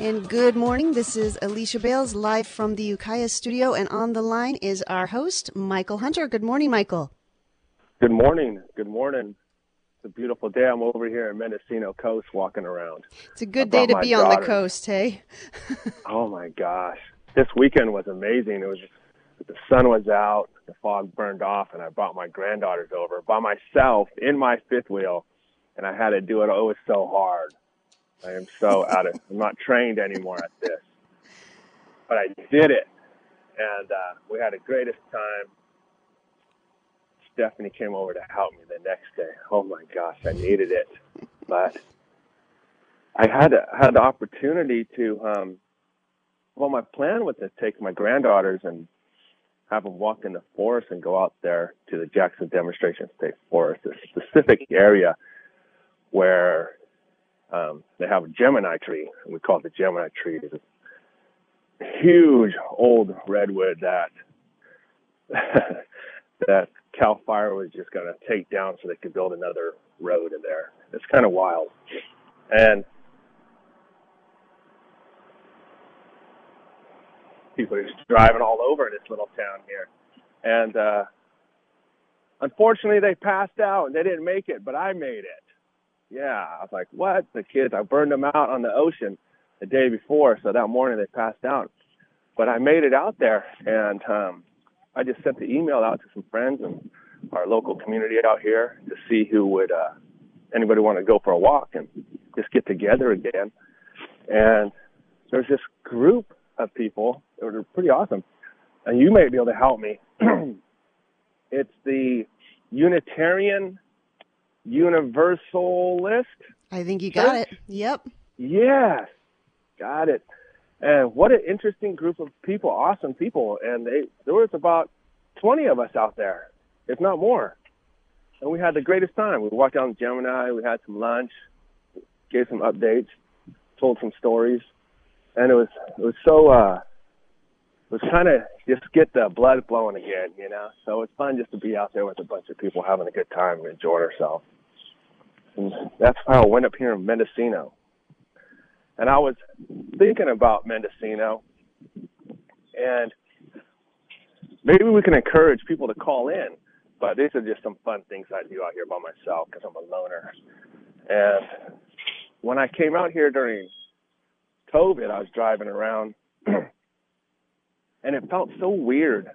And good morning. This is Alicia Bales live from the Ukiah studio, and on the line is our host, Michael Hunter. Good morning, Michael. Good morning. Good morning. It's a beautiful day. I'm over here in Mendocino Coast walking around. It's a good day to be on the coast, hey? oh my gosh. This weekend was amazing. It was just the sun was out, the fog burned off, and I brought my granddaughters over by myself in my fifth wheel, and I had to do it. Oh, it was so hard. I am so out of. I'm not trained anymore at this, but I did it, and uh, we had the greatest time. Stephanie came over to help me the next day. Oh my gosh, I needed it, but I had a, had the opportunity to. Um, well, my plan was to take my granddaughters and have them walk in the forest and go out there to the Jackson Demonstration State Forest, a specific area where um, they have a Gemini tree. We call it the Gemini tree. It's a huge old redwood that that Cal Fire was just going to take down so they could build another road in there. It's kind of wild. And people are just driving all over this little town here. And uh, unfortunately, they passed out and they didn't make it, but I made it yeah, I was like, what? The kids, I burned them out on the ocean the day before, so that morning they passed out. But I made it out there, and um, I just sent the email out to some friends and our local community out here to see who would, uh, anybody want to go for a walk and just get together again. And there's this group of people that were pretty awesome, and you may be able to help me. it's the Unitarian Universalist. I think you got Church? it. Yep. Yes, got it. And what an interesting group of people, awesome people. And they, there was about 20 of us out there, if not more. And we had the greatest time. We walked down to Gemini, we had some lunch, gave some updates, told some stories. And it was, it was so, uh, it was kind of just get the blood flowing again, you know. So it's fun just to be out there with a bunch of people having a good time and enjoying ourselves. And that's how I went up here in Mendocino. And I was thinking about Mendocino, and maybe we can encourage people to call in. But these are just some fun things I do out here by myself because I'm a loner. And when I came out here during COVID, I was driving around and it felt so weird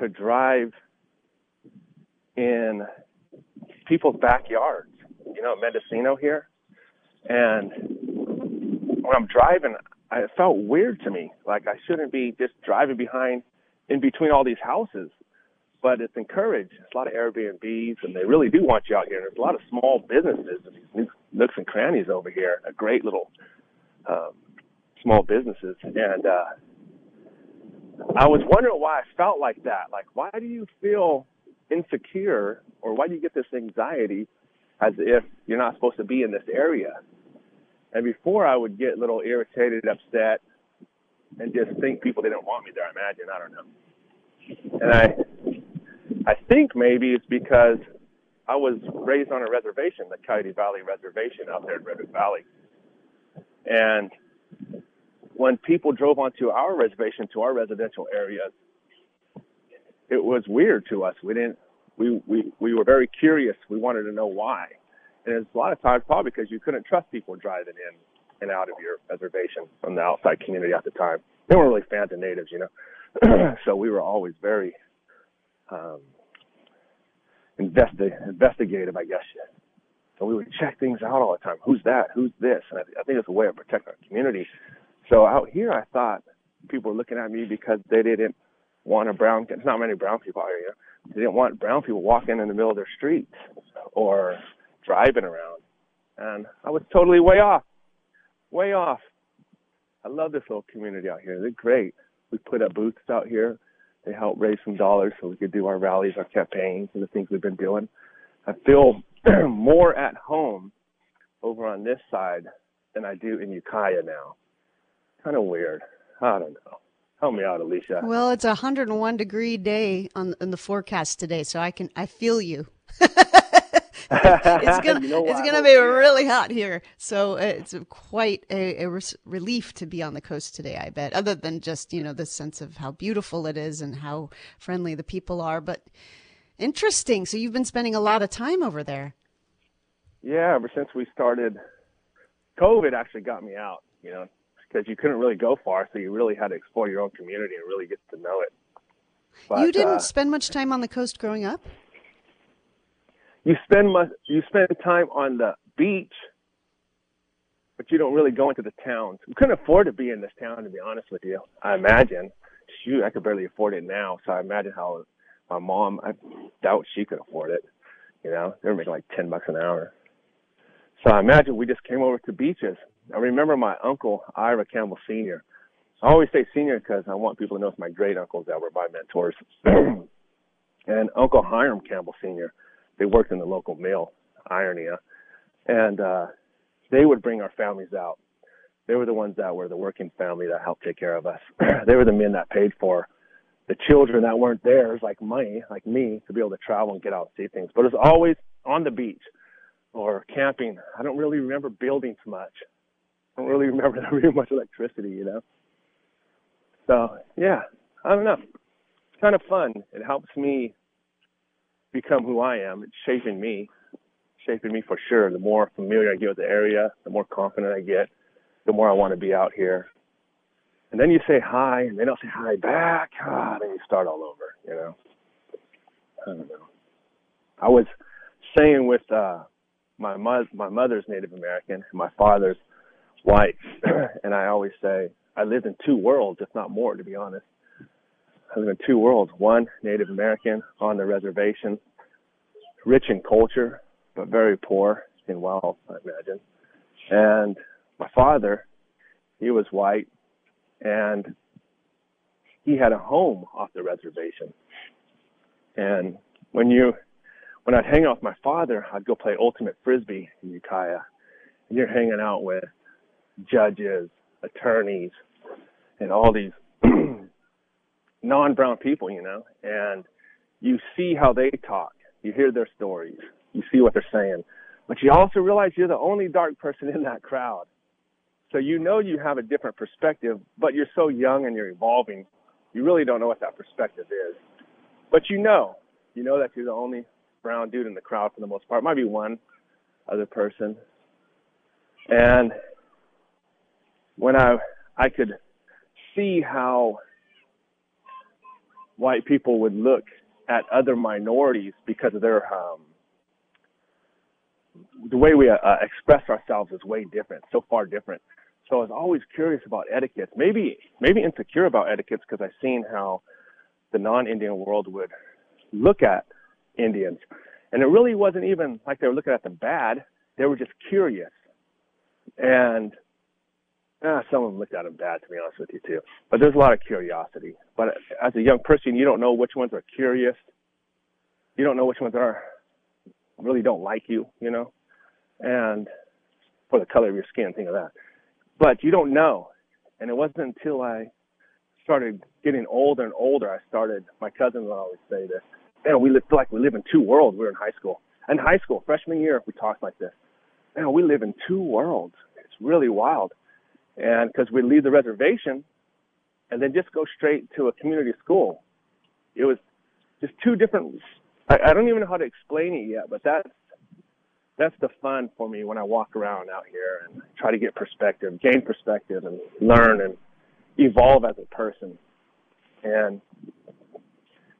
to drive in people's backyards, you know, Mendocino here. And when I'm driving, it felt weird to me. Like I shouldn't be just driving behind in between all these houses. But it's encouraged. There's a lot of Airbnbs, and they really do want you out here. And there's a lot of small businesses and these nooks and crannies over here. A great little um, small businesses, and uh, I was wondering why I felt like that. Like, why do you feel insecure or why do you get this anxiety as if you're not supposed to be in this area? And before I would get a little irritated, upset, and just think people didn't want me there. I imagine, I don't know. And I, I think maybe it's because I was raised on a reservation, the Coyote Valley Reservation out there in Redwood Valley. And when people drove onto our reservation to our residential areas, it was weird to us. We didn't, we, we, we were very curious. We wanted to know why. And it's a lot of times probably because you couldn't trust people driving in and out of your reservation from the outside community at the time. They weren't really fans of natives, you know. so we were always very um, investi- investigative, I guess. So we would check things out all the time. Who's that? Who's this? And I, I think it's a way of protecting our community. So out here, I thought people were looking at me because they didn't want a brown. There's not many brown people out here. They didn't want brown people walking in the middle of their streets or driving around. And I was totally way off, way off. I love this little community out here. They're great. We put up booths out here. They help raise some dollars so we could do our rallies, our campaigns, and the things we've been doing. I feel more at home over on this side than I do in Ukiah now kind of weird. I don't know. Help me out, Alicia. Well, it's a 101 degree day on in the forecast today, so I can I feel you. it's gonna you know it's gonna be really hot here. So uh, it's quite a, a relief to be on the coast today. I bet, other than just you know the sense of how beautiful it is and how friendly the people are. But interesting. So you've been spending a lot of time over there. Yeah, ever since we started, COVID actually got me out. You know, because you couldn't really go far, so you really had to explore your own community and really get to know it. But, you didn't uh, spend much time on the coast growing up. You spend much, you spend time on the beach, but you don't really go into the towns. We couldn't afford to be in this town, to be honest with you. I imagine. Shoot, I could barely afford it now, so I imagine how my mom. I doubt she could afford it. You know, they were making like ten bucks an hour. So I imagine we just came over to beaches. I remember my uncle Ira Campbell Sr. I always say senior because I want people to know it's my great uncles that were my mentors. and Uncle Hiram Campbell Sr. They worked in the local mill, Ironia, and uh, they would bring our families out. They were the ones that were the working family that helped take care of us. they were the men that paid for the children that weren't theirs, like money, like me, to be able to travel and get out and see things. But it was always on the beach or camping. I don't really remember buildings much. Don't really remember very much electricity, you know. So yeah, I don't know. It's kind of fun. It helps me become who I am. It's shaping me, shaping me for sure. The more familiar I get with the area, the more confident I get, the more I want to be out here. And then you say hi, and they don't say hi back. Ah, then you start all over. You know. I don't know. I was saying with uh, my mo- my mother's Native American, and my father's white, and I always say I lived in two worlds, if not more, to be honest. I lived in two worlds. One, Native American on the reservation, rich in culture, but very poor in wealth, I imagine. And my father, he was white, and he had a home off the reservation. And when you, when I'd hang out with my father, I'd go play ultimate frisbee in Ukiah, and you're hanging out with judges, attorneys, and all these non-brown people, you know, and you see how they talk, you hear their stories, you see what they're saying, but you also realize you're the only dark person in that crowd. So you know you have a different perspective, but you're so young and you're evolving, you really don't know what that perspective is. But you know, you know that you're the only brown dude in the crowd for the most part. Might be one other person. And when I I could see how white people would look at other minorities because of their um, the way we uh, express ourselves is way different, so far different. So I was always curious about etiquettes, maybe maybe insecure about etiquettes because I've seen how the non-Indian world would look at Indians, and it really wasn't even like they were looking at them bad; they were just curious. And Ah, some of them looked at him bad, to be honest with you, too. But there's a lot of curiosity. But as a young person, you don't know which ones are curious. You don't know which ones are really don't like you, you know, and for the color of your skin, think of that. But you don't know. And it wasn't until I started getting older and older, I started, my cousins always say this, man, we live, feel like we live in two worlds. We are in high school. In high school, freshman year, we talked like this. Man, we live in two worlds. It's really wild and because we leave the reservation and then just go straight to a community school. It was just two different. I, I don't even know how to explain it yet, but that's that's the fun for me when I walk around out here and try to get perspective, gain perspective, and learn and evolve as a person. And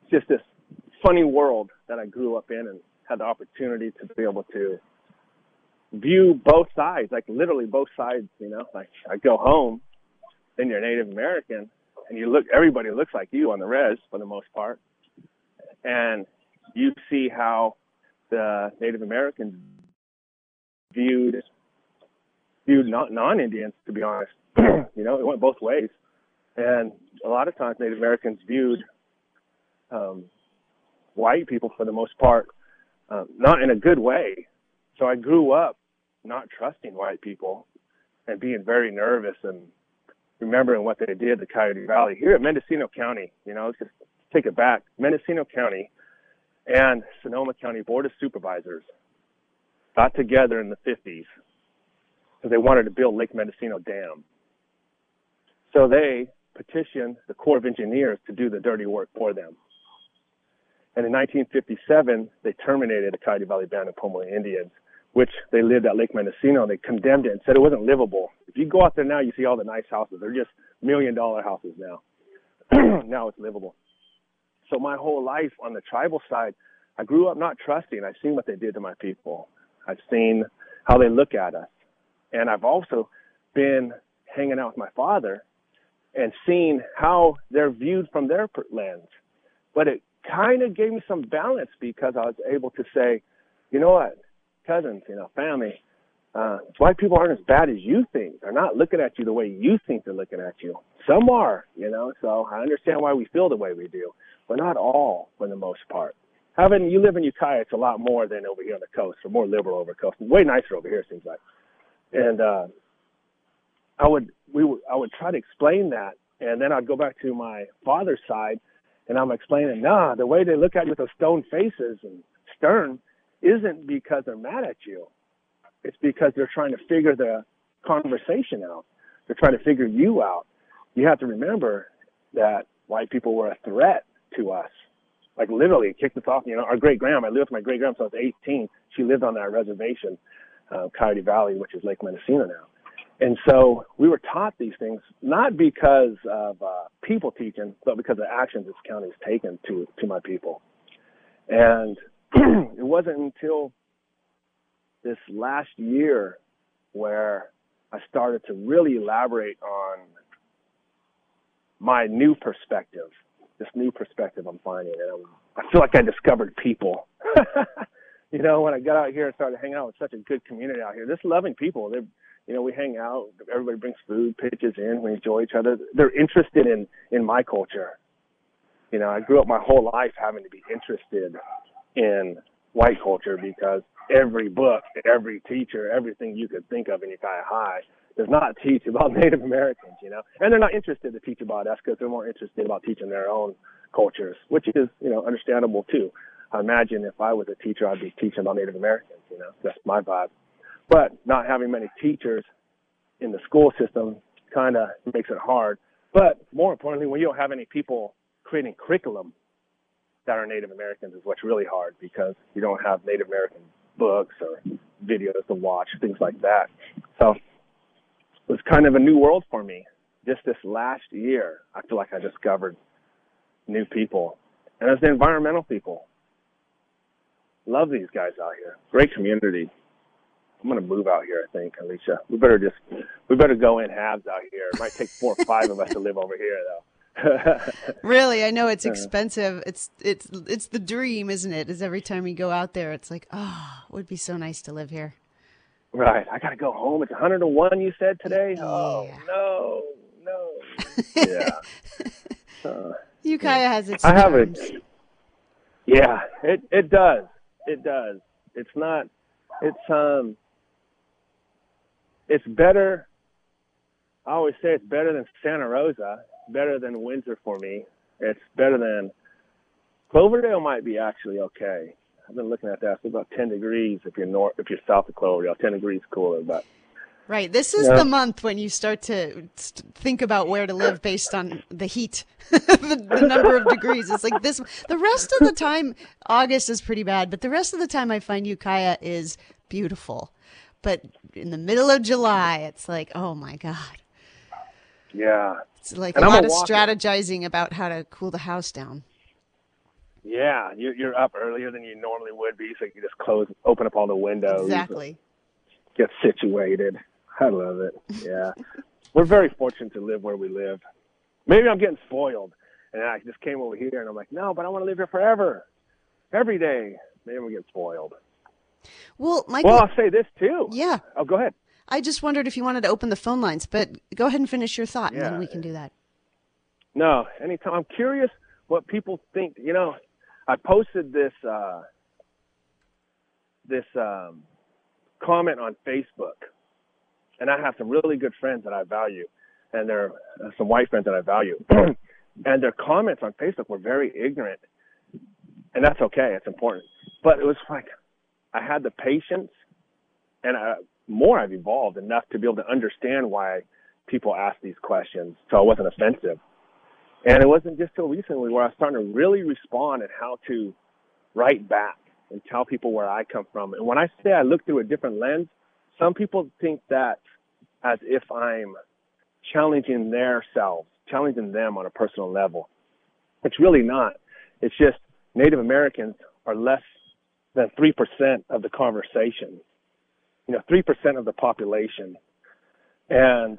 it's just this funny world that I grew up in and had the opportunity to be able to view both sides, like literally both sides, you know, like I go home, then you're Native American and you look, everybody looks like you on the res for the most part. And you see how the Native Americans viewed, viewed non-Indians, to be honest. you know, it went both ways. And a lot of times Native Americans viewed, um, white people for the most part, um, not in a good way. So I grew up not trusting white people and being very nervous and remembering what they did to Coyote Valley here at Mendocino County. You know, let's just take it back. Mendocino County and Sonoma County Board of Supervisors got together in the 50s because they wanted to build Lake Mendocino Dam. So they petitioned the Corps of Engineers to do the dirty work for them. And in 1957, they terminated the Coyote Valley Band of Pomo Indians, which they lived at Lake Mendocino. They condemned it and said it wasn't livable. If you go out there now, you see all the nice houses. They're just million dollar houses now. now it's livable. So my whole life on the tribal side, I grew up not trusting. I've seen what they did to my people. I've seen how they look at us. And I've also been hanging out with my father and seeing how they're viewed from their lens. But it kind of gave me some balance because I was able to say, you know what, cousins, you know, family, uh, white people aren't as bad as you think. They're not looking at you the way you think they're looking at you. Some are, you know, so I understand why we feel the way we do, but not all for the most part. Having you live in Ukiah, it's a lot more than over here on the coast, or more liberal over coast. Way nicer over here, it seems like. And uh, I would we would I would try to explain that, and then I'd go back to my father's side, and I'm explaining, nah, the way they look at you with those stone faces and stern isn't because they're mad at you. It's because they're trying to figure the conversation out. They're trying to figure you out. You have to remember that white people were a threat to us. Like literally kicked us off. You know, our great grandma, I lived with my great grandma since I was 18. She lived on that reservation, uh, Coyote Valley, which is Lake Mendocino now. And so we were taught these things not because of uh, people teaching, but because of actions this county has taken to to my people. And it wasn't until this last year where I started to really elaborate on my new perspective, this new perspective I'm finding. And I'm, I feel like I discovered people. you know, when I got out here and started hanging out with such a good community out here, just loving people. They're you know, we hang out, everybody brings food, pitches in, we enjoy each other. They're interested in, in my culture. You know, I grew up my whole life having to be interested in white culture because every book, every teacher, everything you could think of in Ukiah High does not teach about Native Americans, you know, and they're not interested to teach about us because they're more interested about teaching their own cultures, which is, you know, understandable too. I imagine if I was a teacher, I'd be teaching about Native Americans, you know, that's my vibe. But not having many teachers in the school system kind of makes it hard. But more importantly, when you don't have any people creating curriculum that are Native Americans is what's really hard because you don't have Native American books or videos to watch, things like that. So it was kind of a new world for me. Just this last year, I feel like I discovered new people. And as the environmental people, love these guys out here. Great community. I'm gonna move out here. I think, Alicia. We better just we better go in halves out here. It might take four or five of us to live over here, though. Really, I know it's expensive. It's it's it's the dream, isn't it? Is every time you go out there, it's like, oh, it would be so nice to live here. Right. I gotta go home. It's 101. You said today. Yeah. Oh no, no. Yeah. uh, Ukiah has its. I have it. Yeah, it it does. It does. It's not. It's um it's better. I always say it's better than Santa Rosa, better than Windsor for me. It's better than Cloverdale might be actually okay. I've been looking at that. It's about 10 degrees if you're north, if you're south of Cloverdale, 10 degrees cooler, but Right. This is the month when you start to think about where to live based on the heat, the, the, number of degrees. It's like this. The rest of the time, August is pretty bad, but the rest of the time, I find Ukiah is beautiful. But in the middle of July, it's like, oh my God. Yeah. It's like and a I'm lot a of strategizing about how to cool the house down. Yeah, you're, you're up earlier than you normally would be, so you just close, open up all the windows. Exactly. Get situated. I love it. Yeah. We're very fortunate to live where we live. Maybe I'm getting spoiled, and I just came over here, and I'm like, no, but I want to live here forever, every day. Maybe we get spoiled. Well, Michael. Well, I'll say this too. Yeah. Oh, go ahead. I just wondered if you wanted to open the phone lines, but go ahead and finish your thought, yeah. and then we can do that. No, anytime. I'm curious what people think. You know, I posted this uh, this um, comment on Facebook, and I have some really good friends that I value, and they're uh, some white friends that I value, and their comments on Facebook were very ignorant, and that's okay. It's important, but it was like I had the patience and uh, more I've evolved enough to be able to understand why people ask these questions, so it wasn't offensive. And it wasn't just till recently where I starting to really respond and how to write back and tell people where I come from. And when I say I look through a different lens, some people think that as if I'm challenging their selves, challenging them on a personal level. It's really not. It's just Native Americans are less than 3% of the conversation. You know, 3% of the population. And,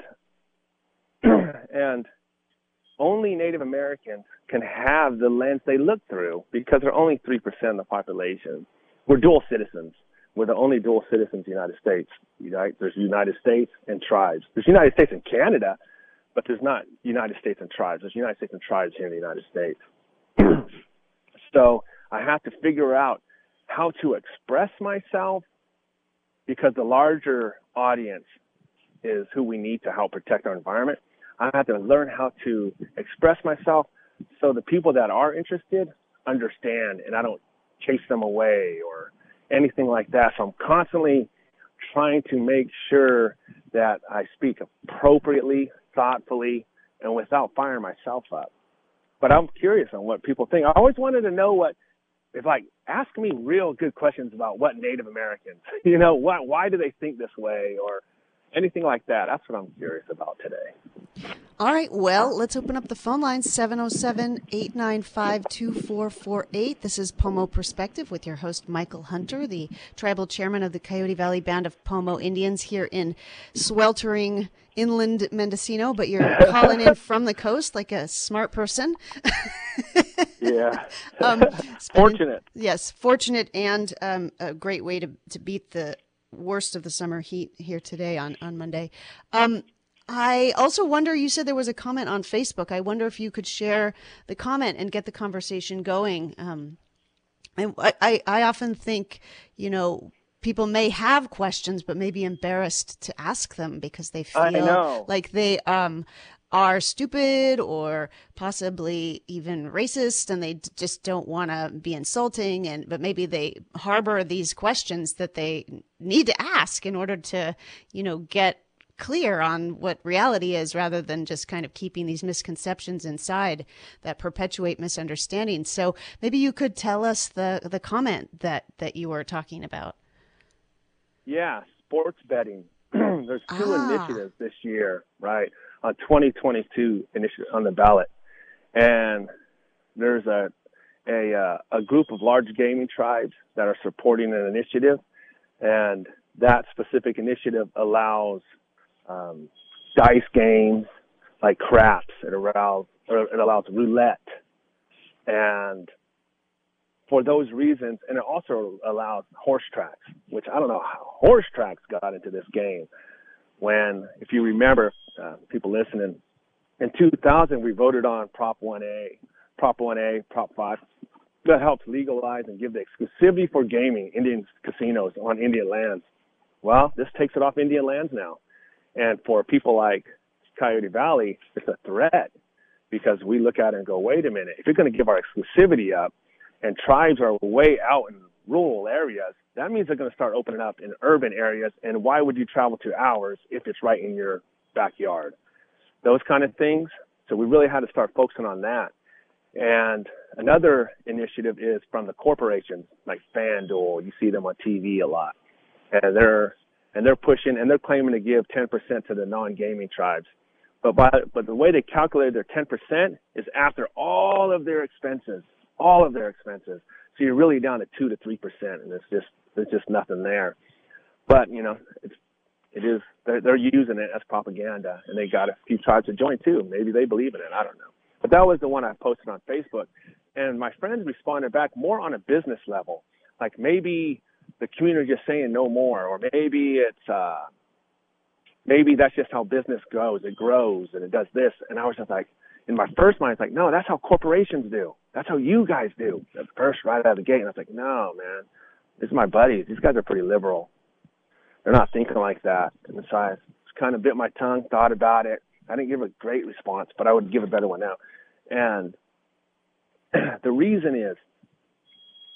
and only Native Americans can have the lens they look through because they're only 3% of the population. We're dual citizens. We're the only dual citizens in the United States. Right? There's United States and tribes. There's United States and Canada, but there's not United States and tribes. There's United States and tribes here in the United States. so I have to figure out how to express myself because the larger audience is who we need to help protect our environment. I have to learn how to express myself so the people that are interested understand and I don't chase them away or anything like that. So I'm constantly trying to make sure that I speak appropriately, thoughtfully, and without firing myself up. But I'm curious on what people think. I always wanted to know what, if like, ask me real good questions about what Native Americans, you know, why, why do they think this way or anything like that. That's what I'm curious about today. All right. Well, let's open up the phone line 707 895 2448. This is Pomo Perspective with your host, Michael Hunter, the tribal chairman of the Coyote Valley Band of Pomo Indians here in sweltering inland Mendocino, but you're calling in from the coast like a smart person. yeah. um, fortunate. Yes, fortunate and um, a great way to, to beat the worst of the summer heat here today on, on Monday. Um, I also wonder, you said there was a comment on Facebook. I wonder if you could share the comment and get the conversation going. Um, I, I, I often think, you know, people may have questions, but may be embarrassed to ask them because they feel like they um, are stupid or possibly even racist and they just don't want to be insulting and but maybe they harbor these questions that they need to ask in order to you know get clear on what reality is rather than just kind of keeping these misconceptions inside that perpetuate misunderstandings. So maybe you could tell us the the comment that that you were talking about. Yeah sports betting. There's two ah. initiatives this year right? On 2022 initiative on the ballot, and there's a a uh, a group of large gaming tribes that are supporting an initiative, and that specific initiative allows um, dice games like craps. It allows it allows roulette, and for those reasons, and it also allows horse tracks, which I don't know how horse tracks got into this game. When, if you remember, uh, people listening. In 2000, we voted on Prop 1A, Prop 1A, Prop 5. That helps legalize and give the exclusivity for gaming Indian casinos on Indian lands. Well, this takes it off Indian lands now. And for people like Coyote Valley, it's a threat because we look at it and go, wait a minute, if you're going to give our exclusivity up and tribes are way out in rural areas, that means they're going to start opening up in urban areas. And why would you travel to ours if it's right in your backyard, those kind of things. So we really had to start focusing on that. And another initiative is from the corporations like FanDuel. You see them on TV a lot, and they're and they're pushing and they're claiming to give 10% to the non-gaming tribes. But by but the way they calculate their 10% is after all of their expenses, all of their expenses. So you're really down to two to three percent, and it's just there's just nothing there. But you know, it's it is they're, they're using it as propaganda, and they got a few tribes to join too. Maybe they believe in it. I don't know. But that was the one I posted on Facebook, and my friends responded back more on a business level, like maybe the community just saying no more, or maybe it's uh, maybe that's just how business goes. It grows and it does this, and I was just like, in my first mind, it's like, no, that's how corporations do. That's how you guys do. At first, right out of the gate, and I was like, no, man, this is my buddies. These guys are pretty liberal they're not thinking like that. And so I just kind of bit my tongue, thought about it. I didn't give a great response, but I would give a better one now. And the reason is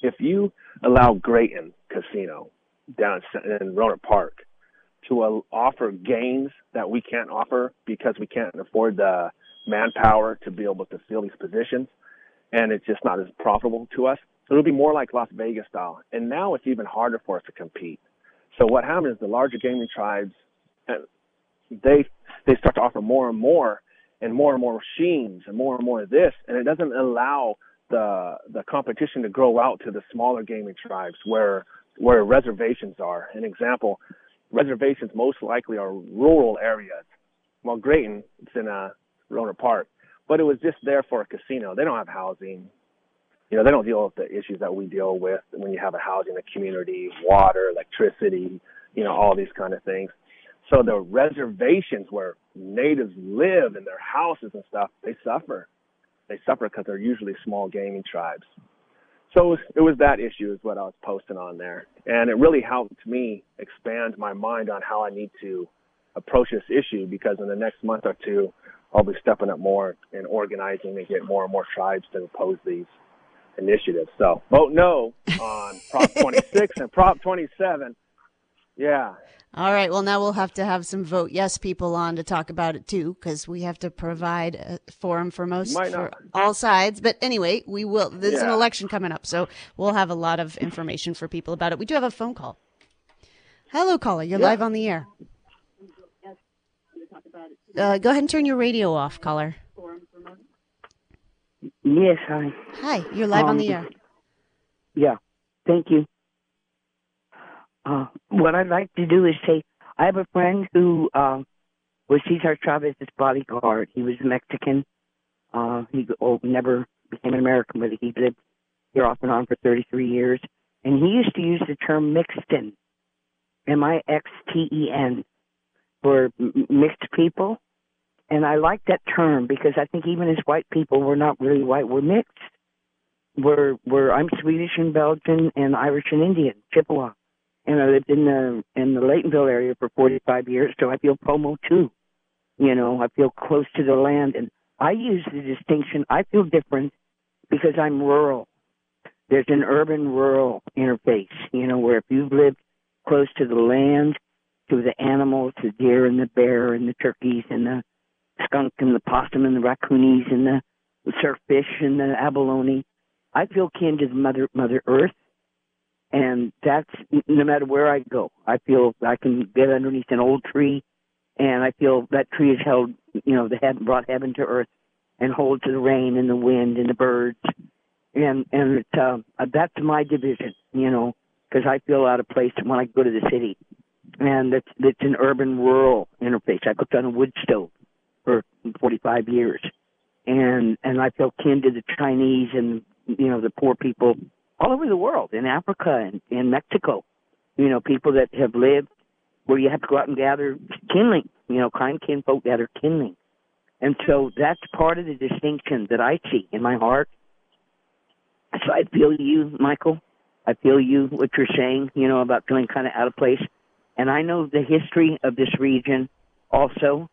if you allow Graton Casino down in Rohnert Park to uh, offer games that we can't offer because we can't afford the manpower to be able to fill these positions, and it's just not as profitable to us. So it'll be more like Las Vegas style, and now it's even harder for us to compete. So what happens is the larger gaming tribes, uh, they they start to offer more and more and more and more machines and more and more of this, and it doesn't allow the the competition to grow out to the smaller gaming tribes where where reservations are. An example, reservations most likely are rural areas. Well, Graton, it's in a uh, Rohnert Park, but it was just there for a casino. They don't have housing. You know, they don't deal with the issues that we deal with when you have a housing, a community, water, electricity, you know, all these kind of things. So the reservations where natives live in their houses and stuff, they suffer. They suffer because they're usually small gaming tribes. So it was, that issue is what I was posting on there. And it really helped me expand my mind on how I need to approach this issue because in the next month or two, I'll be stepping up more and organizing and get more and more tribes to oppose these initiatives. So vote no on Prop 26 and Prop 27. Yeah, all right. Well, now we'll have to have some vote yes people on to talk about it too, because we have to provide a forum for most for all sides. But anyway, we will. There's yeah. an election coming up, so we'll have a lot of information for people about it. We do have a phone call. Hello, caller. You're yeah. live on the air. Uh, go ahead and turn your radio off, caller. Yes, hi. Hi, you're live um, on the air. Yeah, thank you. Uh, what I'd like to do is say I have a friend who uh, was Cesar Chavez's bodyguard. He was Mexican. Uh, he oh, never became an American, but he lived here off and on for 33 years. And he used to use the term mixten, M-I-X-T-E-N, for m- mixed people. And I like that term because I think even as white people, we're not really white. We're mixed. We're we're I'm Swedish and Belgian and Irish and Indian, Chippewa and I lived in the in the Laytonville area for 45 years, so I feel Pomo too. You know, I feel close to the land, and I use the distinction. I feel different because I'm rural. There's an urban-rural interface, you know, where if you've lived close to the land, to the animals, the deer and the bear and the turkeys and the skunk and the possum and the raccoonies and the surffish and the abalone, I feel kin to the mother Mother Earth and that's no matter where I go. I feel I can get underneath an old tree, and I feel that tree has held, you know, the heaven brought heaven to earth, and holds the rain and the wind and the birds, and and it's, uh, that's my division, you know, because I feel out of place when I go to the city, and it's it's an urban rural interface. I cooked on a wood stove for 45 years, and and I feel kin to the Chinese and you know the poor people all over the world, in Africa and in Mexico. You know, people that have lived where you have to go out and gather kindling. You know, kind kinfolk gather kindling. And so that's part of the distinction that I see in my heart. So I feel you, Michael. I feel you, what you're saying, you know, about feeling kind of out of place. And I know the history of this region also.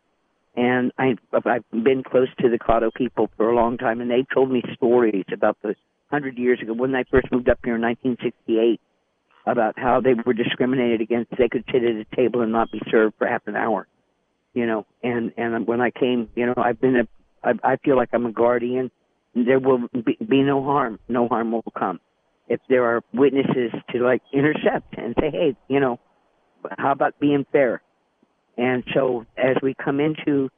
And I, I've been close to the Cahto people for a long time, and they told me stories about the hundred years ago when I first moved up here in 1968 about how they were discriminated against. They could sit at a table and not be served for half an hour, you know. And and when I came, you know, I've been a, I, I feel like I'm a guardian. There will be, be no harm. No harm will come if there are witnesses to like intercept and say, hey, you know, how about being fair? And so as we come into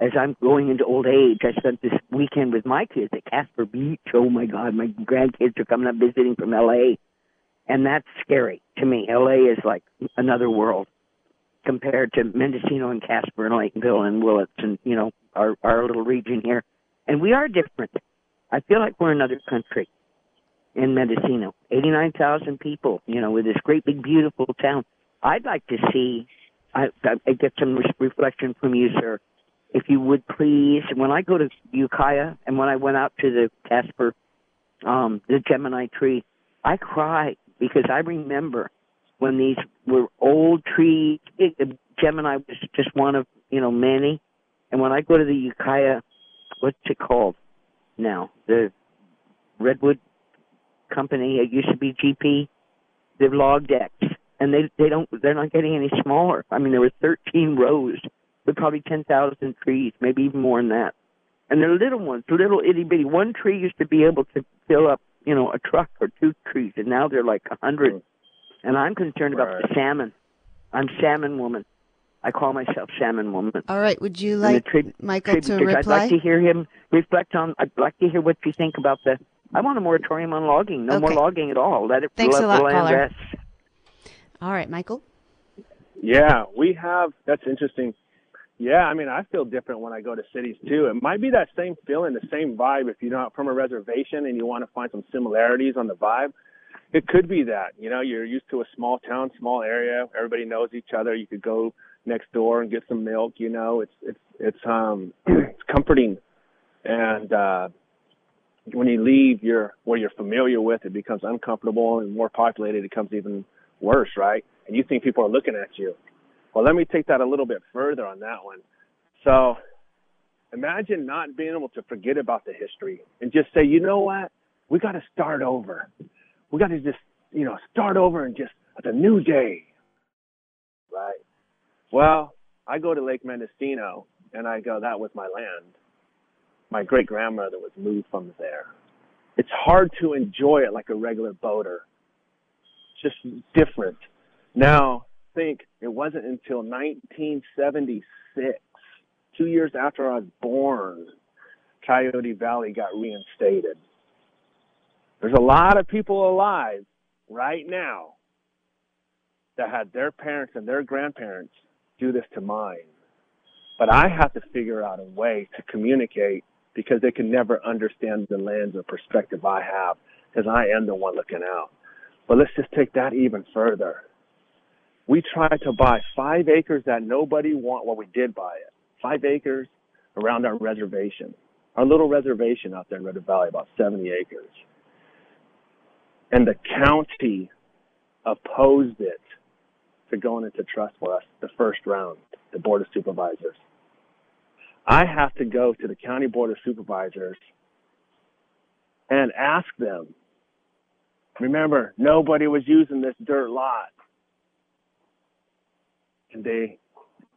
as I'm going into old age, I spent this weekend with my kids at Casper Beach. Oh my God, my grandkids are coming up visiting from LA. And that's scary to me. LA is like another world compared to Mendocino and Casper and Laytonville and Willits and, you know, our, our little region here. And we are different. I feel like we're another country in Mendocino. 89,000 people, you know, with this great big beautiful town. I'd like to see, I, I get some reflection from you, sir if you would please, when I go to Ukiah and when I went out to the Casper, um, the Gemini tree, I cry because I remember when these were old trees. Gemini was just one of, you know, many. And when I go to the Ukiah, what's it called now? The Redwood Company. It used to be GP. The log decks. and they they don't they're not getting any smaller. I mean, there were 13 rows with probably 10,000 trees, maybe even more than that. And they're little ones, little itty bitty. One tree used to be able to fill up, you know, a truck or two trees, and now they're like a hundred. And I'm concerned Right. about the salmon. I'm salmon woman. I call myself salmon woman. All right. Would you like the trib- Michael to tributaries. I'd like to hear him reflect on. I'd like to hear what you think about the. I want a moratorium on logging. No more logging at all. Let it. Thanks let a lot, land caller. rest. All right, Michael. Yeah, we have. That's interesting. Yeah, I mean, I feel different when I go to cities too. It might be that same feeling, the same vibe. If you're not from a reservation and you want to find some similarities on the vibe, it could be that. You know, you're used to a small town, small area. Everybody knows each other. You could go next door and get some milk. You know, it's it's it's um it's comforting, and uh, when you leave your where you're familiar with, it becomes uncomfortable and more populated. It becomes even worse, right? And you think people are looking at you. Well, let me take that a little bit further on that one. So imagine not being able to forget about the history and just say, you know what? We got to start over. We got to just, you know, start over and just, it's a new day. Right. Well, I go to Lake Mendocino and I go, that was my land. My great grandmother was moved from there. It's hard to enjoy it like a regular boater. It's just different. Now, think it wasn't until 1976, two years after I was born, Coyote Valley got reinstated. There's a lot of people alive right now that had their parents and their grandparents do this to mine. But I have to figure out a way to communicate because they can never understand the lens or perspective I have because I am the one looking out. But let's just take that even further we tried to buy five acres that nobody want. Well, we did buy it. Five acres around our reservation, our little reservation out there in Red Valley, about 70 acres. And the county opposed it to going into trust for us the first round, the board of supervisors. I have to go to the county board of supervisors and ask them. Remember, nobody was using this dirt lot and they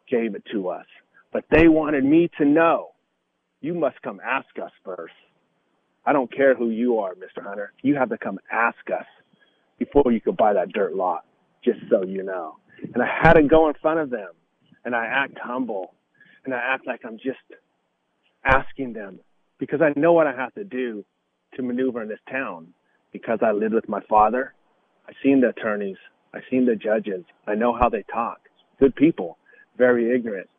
gave it to us. But they wanted me to know, you must come ask us first. I don't care who you are, Mr. Hunter. You have to come ask us before you could buy that dirt lot, just so you know. And I had to go in front of them and I act humble and I act like I'm just asking them because I know what I have to do to maneuver in this town because I lived with my father. I've seen the attorneys. I've seen the judges. I know how they talk good people, very ignorant,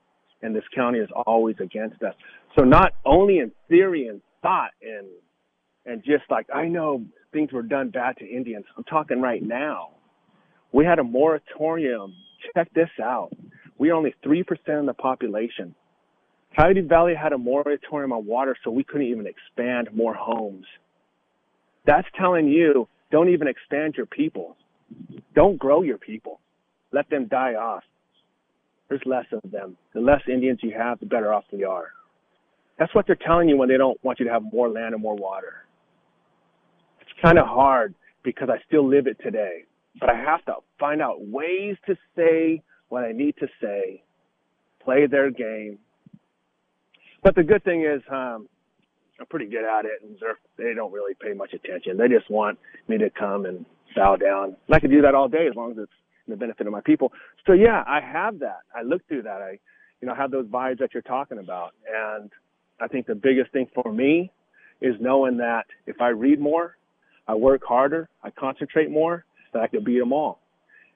and this county is always against us. So not only in theory and thought and and just like I know things were done bad to Indians, I'm talking right now. We had a moratorium. Check this out. We are only three percent of the population. Coyote Valley had a moratorium on water, so we couldn't even expand more homes. That's telling you don't even expand your people. Don't grow your people. Let them die off there's less of them. The less Indians you have, the better off we are. That's what they're telling you when they don't want you to have more land and more water. It's kind of hard because I still live it today, but I have to find out ways to say what I need to say, play their game. But the good thing is, um, I'm pretty good at it, and they don't really pay much attention. They just want me to come and bow down. And I can do that all day as long as it's in the benefit of my people. So yeah, I have that. I look through that. I, you know, have those vibes that you're talking about. And I think the biggest thing for me is knowing that if I read more, I work harder, I concentrate more, that I can beat them all.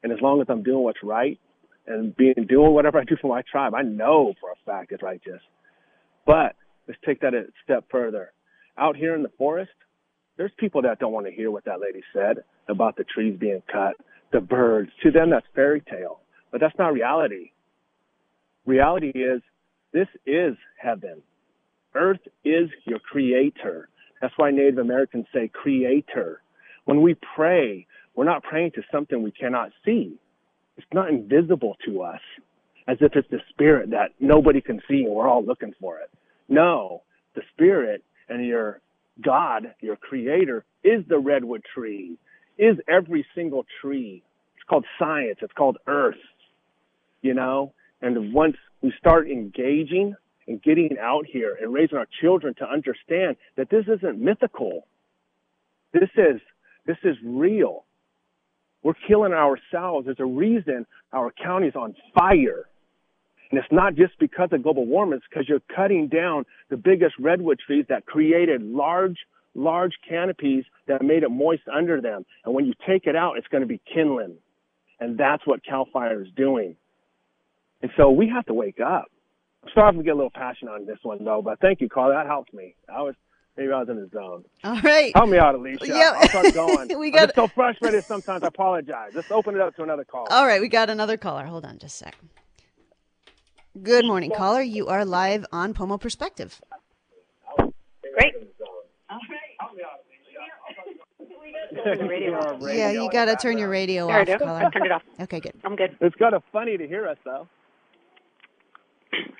And as long as I'm doing what's right and being doing whatever I do for my tribe, I know for a fact it's righteous. But let's take that a step further. Out here in the forest, there's people that don't want to hear what that lady said about the trees being cut, the birds. To them, that's fairy tale, but that's not reality. Reality is this is heaven. Earth is your creator. That's why Native Americans say creator. When we pray, we're not praying to something we cannot see. It's not invisible to us as if it's the spirit that nobody can see and we're all looking for it. No, the spirit and your God, your creator, is the redwood tree, is every single tree. It's called science. It's called Earth. You know, and once we start engaging and getting out here and raising our children to understand that this isn't mythical. This is this is real. We're killing ourselves. There's a reason our county is on fire. And it's not just because of global warming, it's because you're cutting down the biggest redwood trees that created large, large canopies that made it moist under them. And when you take it out, it's going to be kindling. And that's what CAL FIRE is doing. And so we have to wake up. I'm sorry if we get a little passionate on this one though, but thank you, Carl. That helped me. I was maybe I was in the zone. All right. Help me out, Alicia. Yeah. I'll start going. we got I'm so frustrated sometimes. I apologize. Let's open it up to another call. All right, we got another caller. Hold on just a second. Good morning, caller. You are live on Pomo Perspective. Great. Yeah, you got to turn your radio there off, I do. caller. I turned it off. Okay, good. I'm good. It's kind of funny to hear us, though.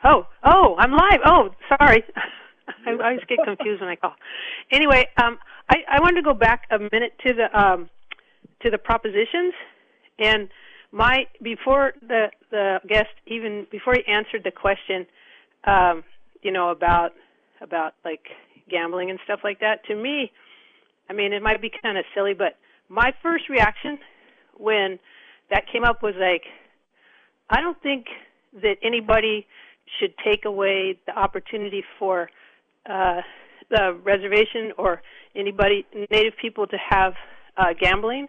Oh, oh, I'm live. Oh, sorry. I always get confused when I call. Anyway, um, I, I wanted to go back a minute to the um, to the propositions, and my before the the guest even before he answered the question, um, you know about about like gambling and stuff like that. To me, I mean, it might be kind of silly, but my first reaction when that came up was like, I don't think that anybody should take away the opportunity for uh, the reservation or anybody native people to have uh, gambling.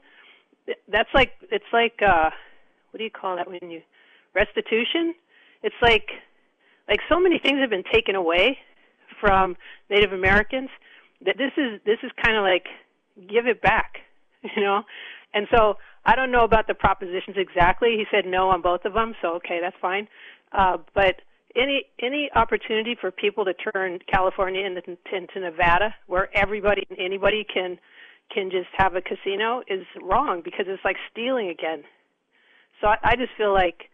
That's like it's like uh, what do you call that when you restitution? It's like like so many things have been taken away from Native Americans that this is this is kind of like give it back, you know. And so I don't know about the propositions exactly. He said no on both of them, so okay, that's fine. Uh, but any any opportunity for people to turn California into, into Nevada, where everybody anybody can can just have a casino, is wrong because it's like stealing again. So I, I just feel like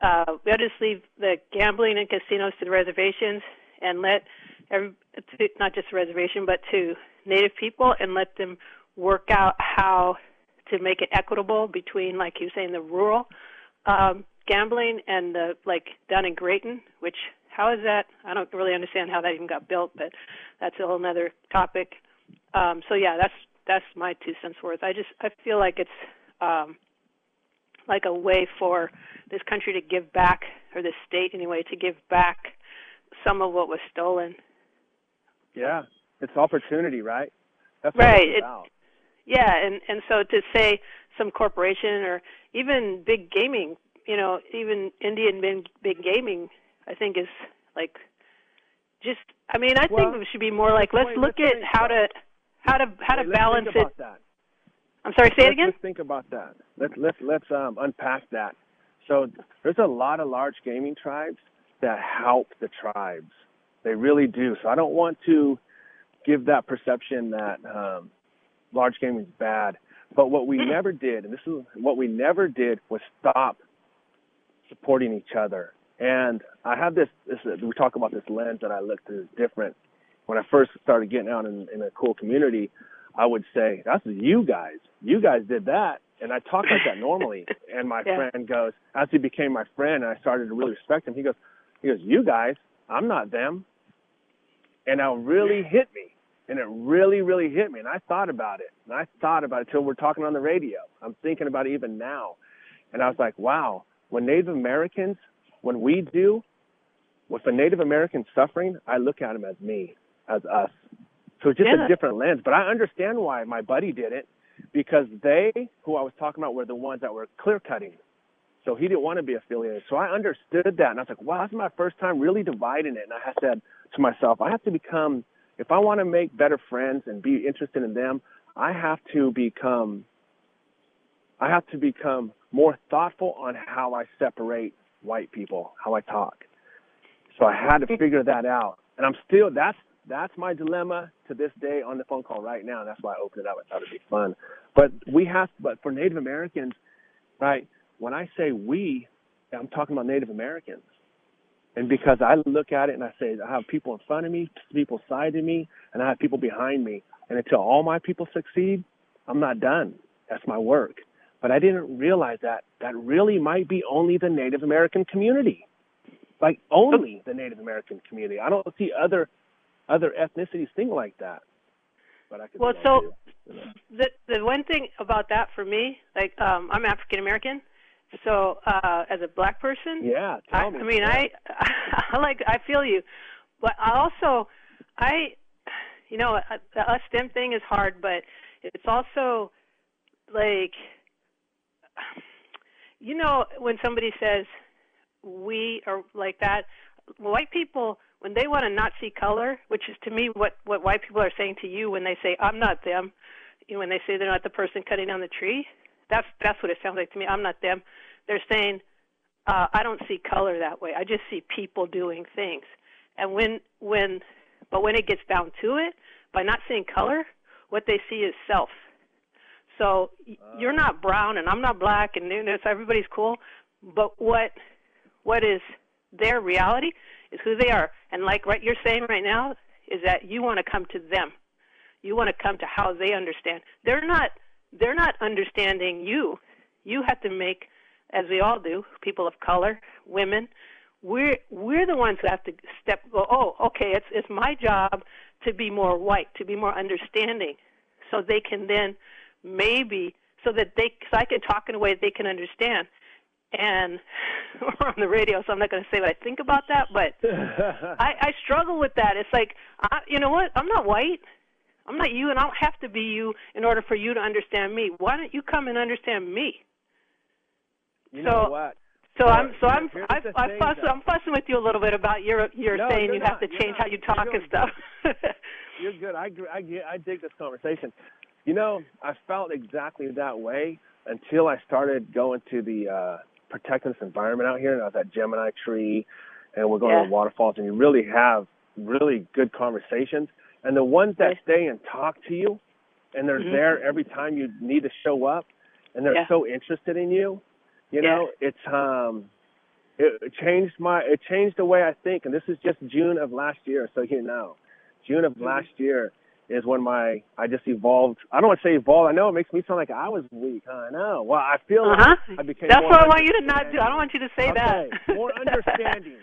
uh, we ought to just leave the gambling and casinos to the reservations and let every, to, not just reservation, but to Native people and let them work out how to make it equitable between, like you saying, the rural um, gambling and the like down in Graton, which how is that? I don't really understand how that even got built, but that's a whole other topic. Um, so yeah, that's that's my two cents worth. I just I feel like it's um, like a way for this country to give back, or this state anyway, to give back some of what was stolen. Yeah, it's opportunity, right? That's right. It, yeah, and and so to say some corporation or even big gaming you know, even Indian big, big gaming, I think is like just. I mean, I well, think it should be more like let's look at how to how to how to balance it. That. I'm sorry. Say let's, it again. Let's think about that. Let's let's let's um, unpack that. So there's a lot of large gaming tribes that help the tribes. They really do. So I don't want to give that perception that um, large gaming is bad. But what we never did, and this is what we never did, was stop supporting each other. And I have this, this we talk about this lens that I look through is different. When I first started getting out in, in a cool community, I would say, that's you guys. You guys did that. And I talk like that normally. And my yeah. friend goes, as he became my friend and I started to really respect him, he goes, he goes, you guys, I'm not them. And it really hit me. And it really, really hit me. And I thought about it. And I thought about it till we're talking on the radio. I'm thinking about it even now. And I was like, wow, when Native Americans, when we do, with a Native American suffering, I look at them as me, as us. So it's just yeah. a different lens. But I understand why my buddy did it because they, who I was talking about, were the ones that were clear cutting. So he didn't want to be affiliated. So I understood that. And I was like, wow, this is my first time really dividing it. And I said to myself, I have to become, if I want to make better friends and be interested in them, I have to become, I have to become more thoughtful on how I separate white people, how I talk. So I had to figure that out. And I'm still, that's, that's my dilemma to this day on the phone call right now. That's why I opened it up. I thought it'd be fun. But we have, but for Native Americans, right, when I say we, I'm talking about Native Americans. And because I look at it and I say, I have people in front of me, people side of me, and I have people behind me. And until all my people succeed, I'm not done. That's my work. but I didn't realize that that really might be only the Native American community, like only the Native American community. I don't see other other ethnicities think like that. But I could well, so you know. the the one thing about that for me, like um, I'm African American, so uh, as a black person, yeah, I, me. I mean, I, I like I feel you, but I also I, you know, the us STEM thing is hard, but it's also like, you know, when somebody says we are like that, white people when they want to not see color, which is to me what what white people are saying to you when they say I'm not them, you know, when they say they're not the person cutting down the tree, that's that's what it sounds like to me. I'm not them. They're saying uh, I don't see color that way. I just see people doing things. And when when but when it gets down to it, by not seeing color, what they see is self. So you're not brown and I'm not black and you know, so everybody's cool, but what what is their reality is who they are. And like what you're saying right now is that you want to come to them. You want to come to how they understand. They're not they're not understanding you. You have to make as we all do, people of color, women, we're we're the ones who have to step go, oh, okay, it's it's my job to be more white, to be more understanding so they can then maybe so that they so I can talk in a way that they can understand and we're on the radio, so I'm not going to say what I think about that. But I, I struggle with that. It's like, I, you know what? I'm not white. I'm not you, and I don't have to be you in order for you to understand me. Why don't you come and understand me? You so, know what? So I'm so I'm I, I fuss, I'm fussing with you a little bit about your your no, saying you not, have to change how you talk and stuff. you're good. I I I dig this conversation. You know, I felt exactly that way until I started going to the uh protecting this environment out here. And I was at Gemini Tree, and we're going yeah. to the waterfalls, and you really have really good conversations. And the ones that stay and talk to you, and they're mm-hmm. there every time you need to show up, and they're yeah. so interested in you. You yeah. know, it's um, it changed my it changed the way I think. And this is just June of last year, so you know, June of mm-hmm. last year is when my I just evolved. I don't want to say evolved. I know it makes me sound like I was weak. Huh? I know. Well, I feel uh-huh. like I became. That's what I want you to not do. I don't want you to say okay. that. more understanding.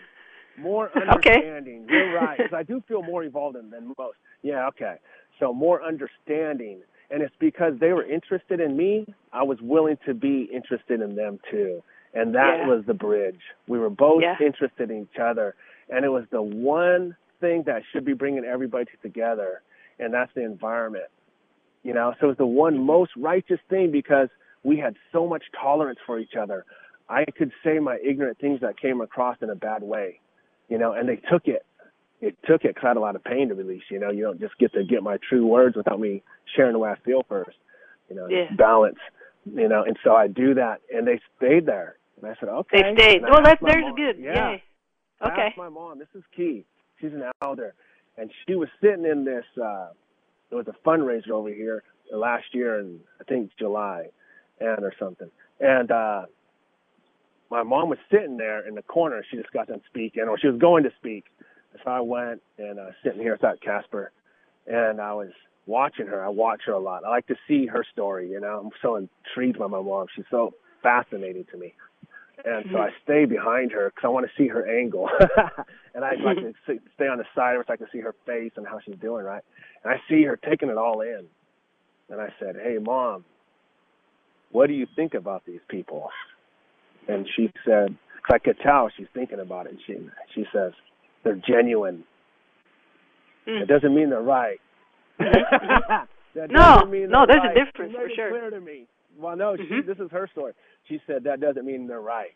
More okay. understanding. You're right. Because I do feel more evolved than, than most. Yeah. Okay. So more understanding, and it's because they were interested in me. I was willing to be interested in them too, and that yeah. was the bridge. We were both yeah. interested in each other, and it was the one thing that should be bringing everybody together and that's the environment. You know, so it's the one most righteous thing because we had so much tolerance for each other. I could say my ignorant things that came across in a bad way, you know, and they took it. It took it because I had a lot of pain to release. You know, you don't just get to get my true words without me sharing the way I feel first. You know, yeah. balance. You know, and so I do that, and they stayed there. And I said, okay. They stayed. Well, that's there's mom, good. Yeah. Yay. Okay. I asked my mom. This is key. She's an elder and she was sitting in this uh it was a fundraiser over here last year in I think July and or something. And uh my mom was sitting there in the corner, she just got done speaking or she was going to speak. So I went and uh sitting here at Caspar and I was watching her. I watch her a lot. I like to see her story, you know. I'm so intrigued by my mom. She's so fascinating to me. And so I stay behind her because I want to see her angle. and I like to stay on the side of her so I can see her face and how she's doing, right? And I see her taking it all in. And I said, Hey, mom, what do you think about these people? And she said, cause I could tell she's thinking about it. And she, she says, They're genuine. Mm. It doesn't mean they're right. no, no, there's right. a difference for sure. Clear to me. Well, no, mm-hmm. this is her story. She said that doesn't mean they're right,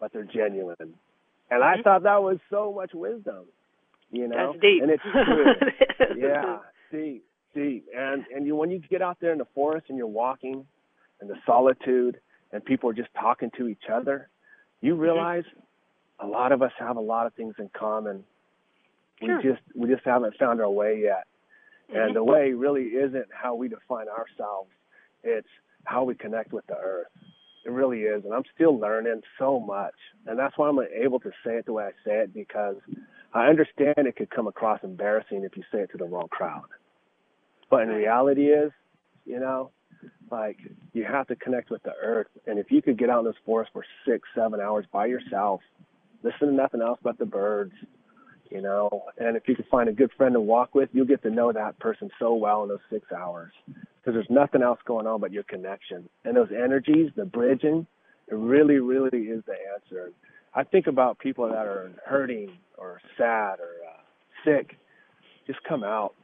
but they're genuine. And mm-hmm. I thought that was so much wisdom, you know. That's deep. And it's true. yeah, deep, deep. And and you when you get out there in the forest and you're walking, and the solitude, and people are just talking to each other, you Mm-hmm. A lot of us have a lot of things in common. Sure. We just we just haven't found our way yet. Mm-hmm. And the way really isn't how we define ourselves. It's how we connect with the earth. It really is. And I'm still learning so much. And that's why I'm able to say it the way I say it because I understand it could come across embarrassing if you say it to the wrong crowd. But in reality is, you know, like you have to connect with the earth. And if you could get out in this forest for six, seven hours by yourself, listen to nothing else but the birds, you know, and if you can find a good friend to walk with, you'll get to know that person so well in those six hours because there's nothing else going on but your connection and those energies, the bridging. It really, really is the answer. I think about people that are hurting or sad or uh, sick. Just come out,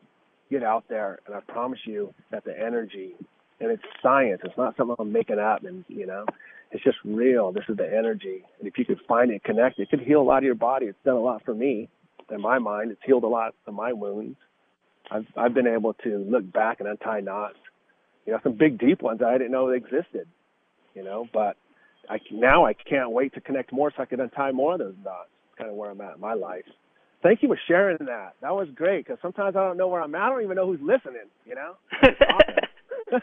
get out there, and I promise you that the energy and it's science. It's not something I'm making up, and you know, it's just real. This is the energy, and if you could find it, connect it, it could heal a lot of your body. It's done a lot for me. In my mind, it's healed a lot of my wounds. I've I've been able to look back and untie knots. You know, some big deep ones I didn't know existed. You know, but I now I can't wait to connect more so I can untie more of those knots. It's kind of where I'm at in my life. Thank you for sharing that. That was great because sometimes I don't know where I'm at. I don't even know who's listening. You know.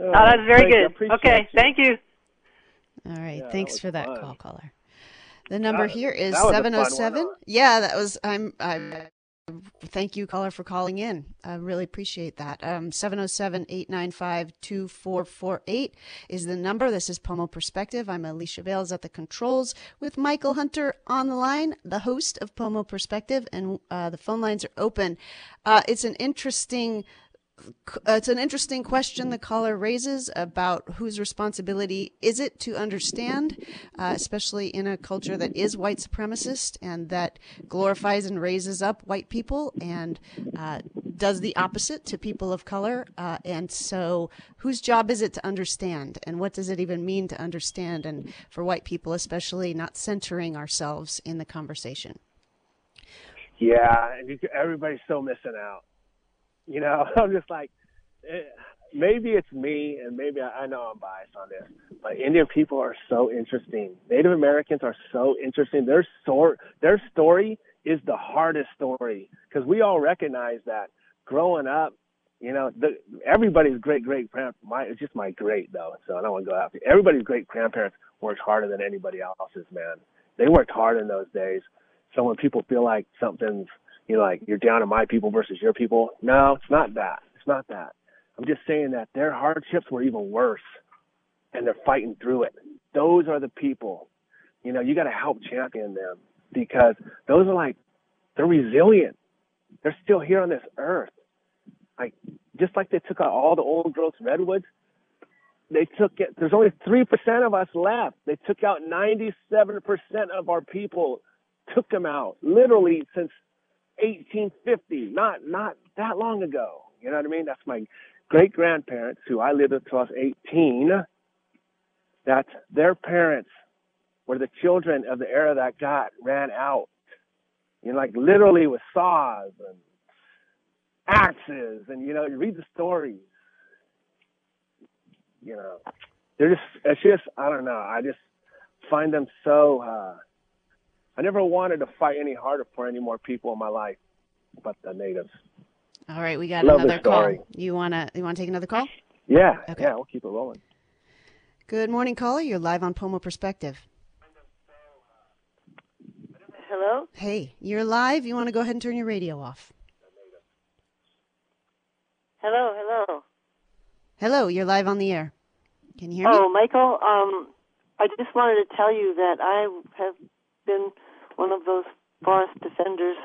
oh, that's very good. Okay, you. thank you. All right, yeah, thanks that for that fun. call, caller. The number that, here is seven oh seven. Yeah, that was. I'm. I. Thank you, caller, for calling in. I really appreciate that. Um, 707 895 2448 is the number. This is Pomo Perspective. I'm Alicia Bales at the controls with Michael Hunter on the line, the host of Pomo Perspective, and uh, the phone lines are open. Uh, it's an interesting it's an interesting question the caller raises about whose responsibility is it to understand, uh, especially in a culture that is white supremacist and that glorifies and raises up white people and uh, does the opposite to people of color. Uh, and so, whose job is it to understand, and what does it even mean to understand? And for white people, especially, not centering ourselves in the conversation. Yeah, everybody's so missing out you know, I'm just like, eh, maybe it's me, and maybe I, I know I'm biased on this, but Indian people are so interesting. Native Americans are so interesting. Their story, their story is the hardest story because we all recognize that growing up. You know, the, everybody's great great my it's just my great though, so I don't want to go after everybody's great grandparents worked harder than anybody else's. Man, they worked hard in those days. So when people feel like something's you know, like you're down to my people versus your people. No, it's not that. It's not that. I'm just saying that their hardships were even worse and they're fighting through it. Those are the people, you know, you got to help champion them because those are like, they're resilient. They're still here on this earth. Like, just like they took out all the old growth redwoods, they took it, there's only 3% of us left. They took out 97% of our people, took them out literally since 1850, not not that long ago. You know what I mean? That's my great grandparents who I lived with till I was 18. That their parents were the children of the era that got ran out. You know, like literally with saws and axes, and you know, you read the stories. You know, they're just it's just I don't know. I just find them so. uh I never wanted to fight any harder for any more people in my life, but the natives. All right, we got Love another call. You wanna you wanna take another call? Yeah, okay. yeah, we'll keep it rolling. Good morning, caller. You're live on Pomo Perspective. Hello. Hey, you're live. You want to go ahead and turn your radio off? Hello, hello. Hello, you're live on the air. Can you hear me? Oh, Michael. Um, I just wanted to tell you that I have been one of those forest defenders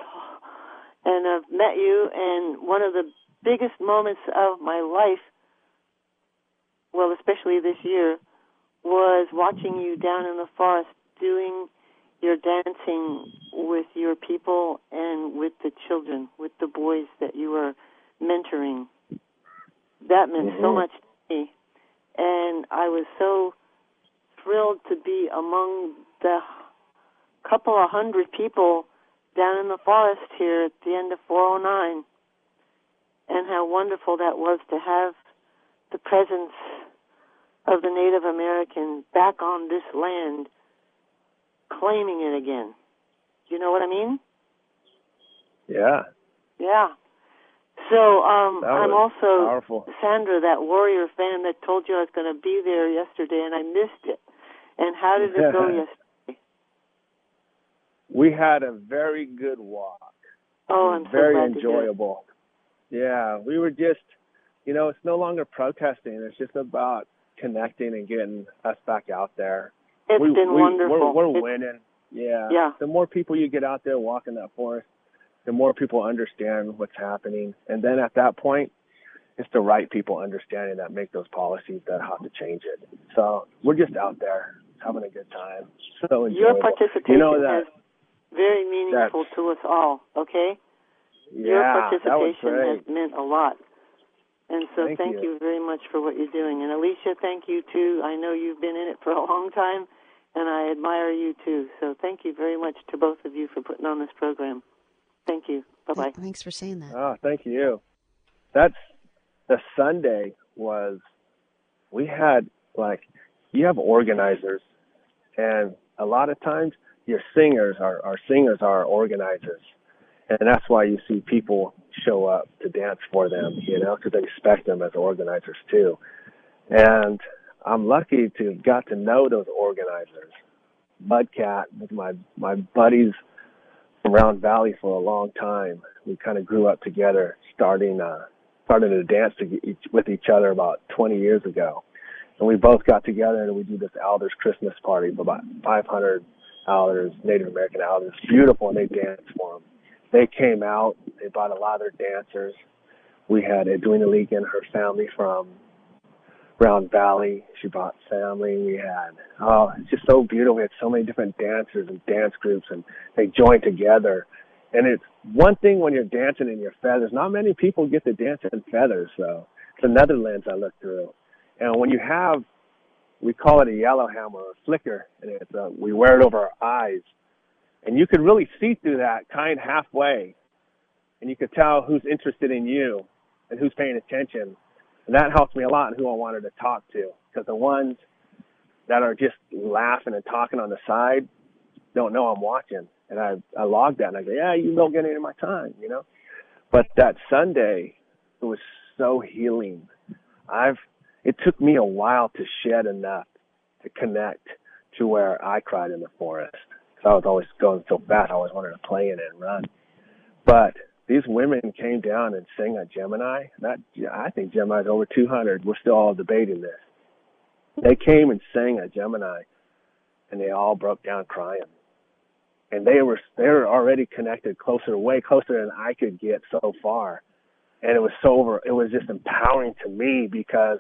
and I've met you and one of the biggest moments of my life well especially this year was watching you down in the forest doing your dancing with your people and with the children with the boys that you were mentoring that meant mm-hmm. so much to me and I was so thrilled to be among the couple of hundred people down in the forest here at the end of 409 and how wonderful that was to have the presence of the Native American back on this land claiming it again. You know what I mean? Yeah. Yeah. So um, I'm also powerful. Sandra, that warrior fan that told you I was going to be there yesterday, and I missed it. And how did it go yesterday? We had a very good walk. Oh, I'm very so enjoyable. Yeah, we were just you know, it's no longer protesting. It's just about connecting and getting us back out there. It's we, been we, wonderful. We're, we're winning. Yeah. Yeah. The more people you get out there walking that forest, the more people understand what's happening. And then at that point, it's the right people understanding that make those policies that have to change it. So we're just out there having a good time. So Your participation you know that, is very meaningful to us all, okay? Your yeah, that was participation great. has meant a lot. And so Thank thank you. you very much for what you're doing. And Alicia, thank you too. I know you've been in it for a long time and I admire you too. So thank you very much to both of you for putting on this program. Thank you. Bye bye. Thanks for saying that. Oh, thank you. That's the Sunday was we had like you have organizers and a lot of times your singers are our singers are our organizers. And that's why you see people show up to dance for them, you know, because they respect them as organizers too. And I'm lucky to have got to know those organizers. Mudcat was my my buddies from Round Valley for a long time. We kind of grew up together, starting uh, starting to dance to each, with each other about 20 years ago. And we both got together and we do this Elders Christmas party about 500 Elders, Native American Elders. Beautiful, and they danced for them. They came out. They brought a lot of their dancers. We had Edwina Legan, her family from Round Valley. She brought family. We had oh, it's just so beautiful. We had so many different dancers and dance groups, and they joined together. And it's one thing when you're dancing in your feathers. Not many people get to dance in feathers, so it's another lens I look through. And when you have, we call it a yellow hammer or a flicker, and it's uh, we wear it over our eyes, and you could really see through that kind halfway, and you could tell who's interested in you and who's paying attention. And that helps me a lot in who I wanted to talk to. Because the ones that are just laughing and talking on the side don't know I'm watching. And I, I log that and I go, yeah, you don't get any of my time, you know? But that Sunday, it was so healing. I've, it took me a while to shed enough to connect to where I cried in the forest. Cause I was always going so fast. I always wanted to play in it and run. But these women came down and sang a Gemini. That I think Gemini's over 200. We're still all debating this. They came and sang a Gemini, and they all broke down crying. And they were they were already connected closer, way closer than I could get so far. And it was so over. It was just empowering to me because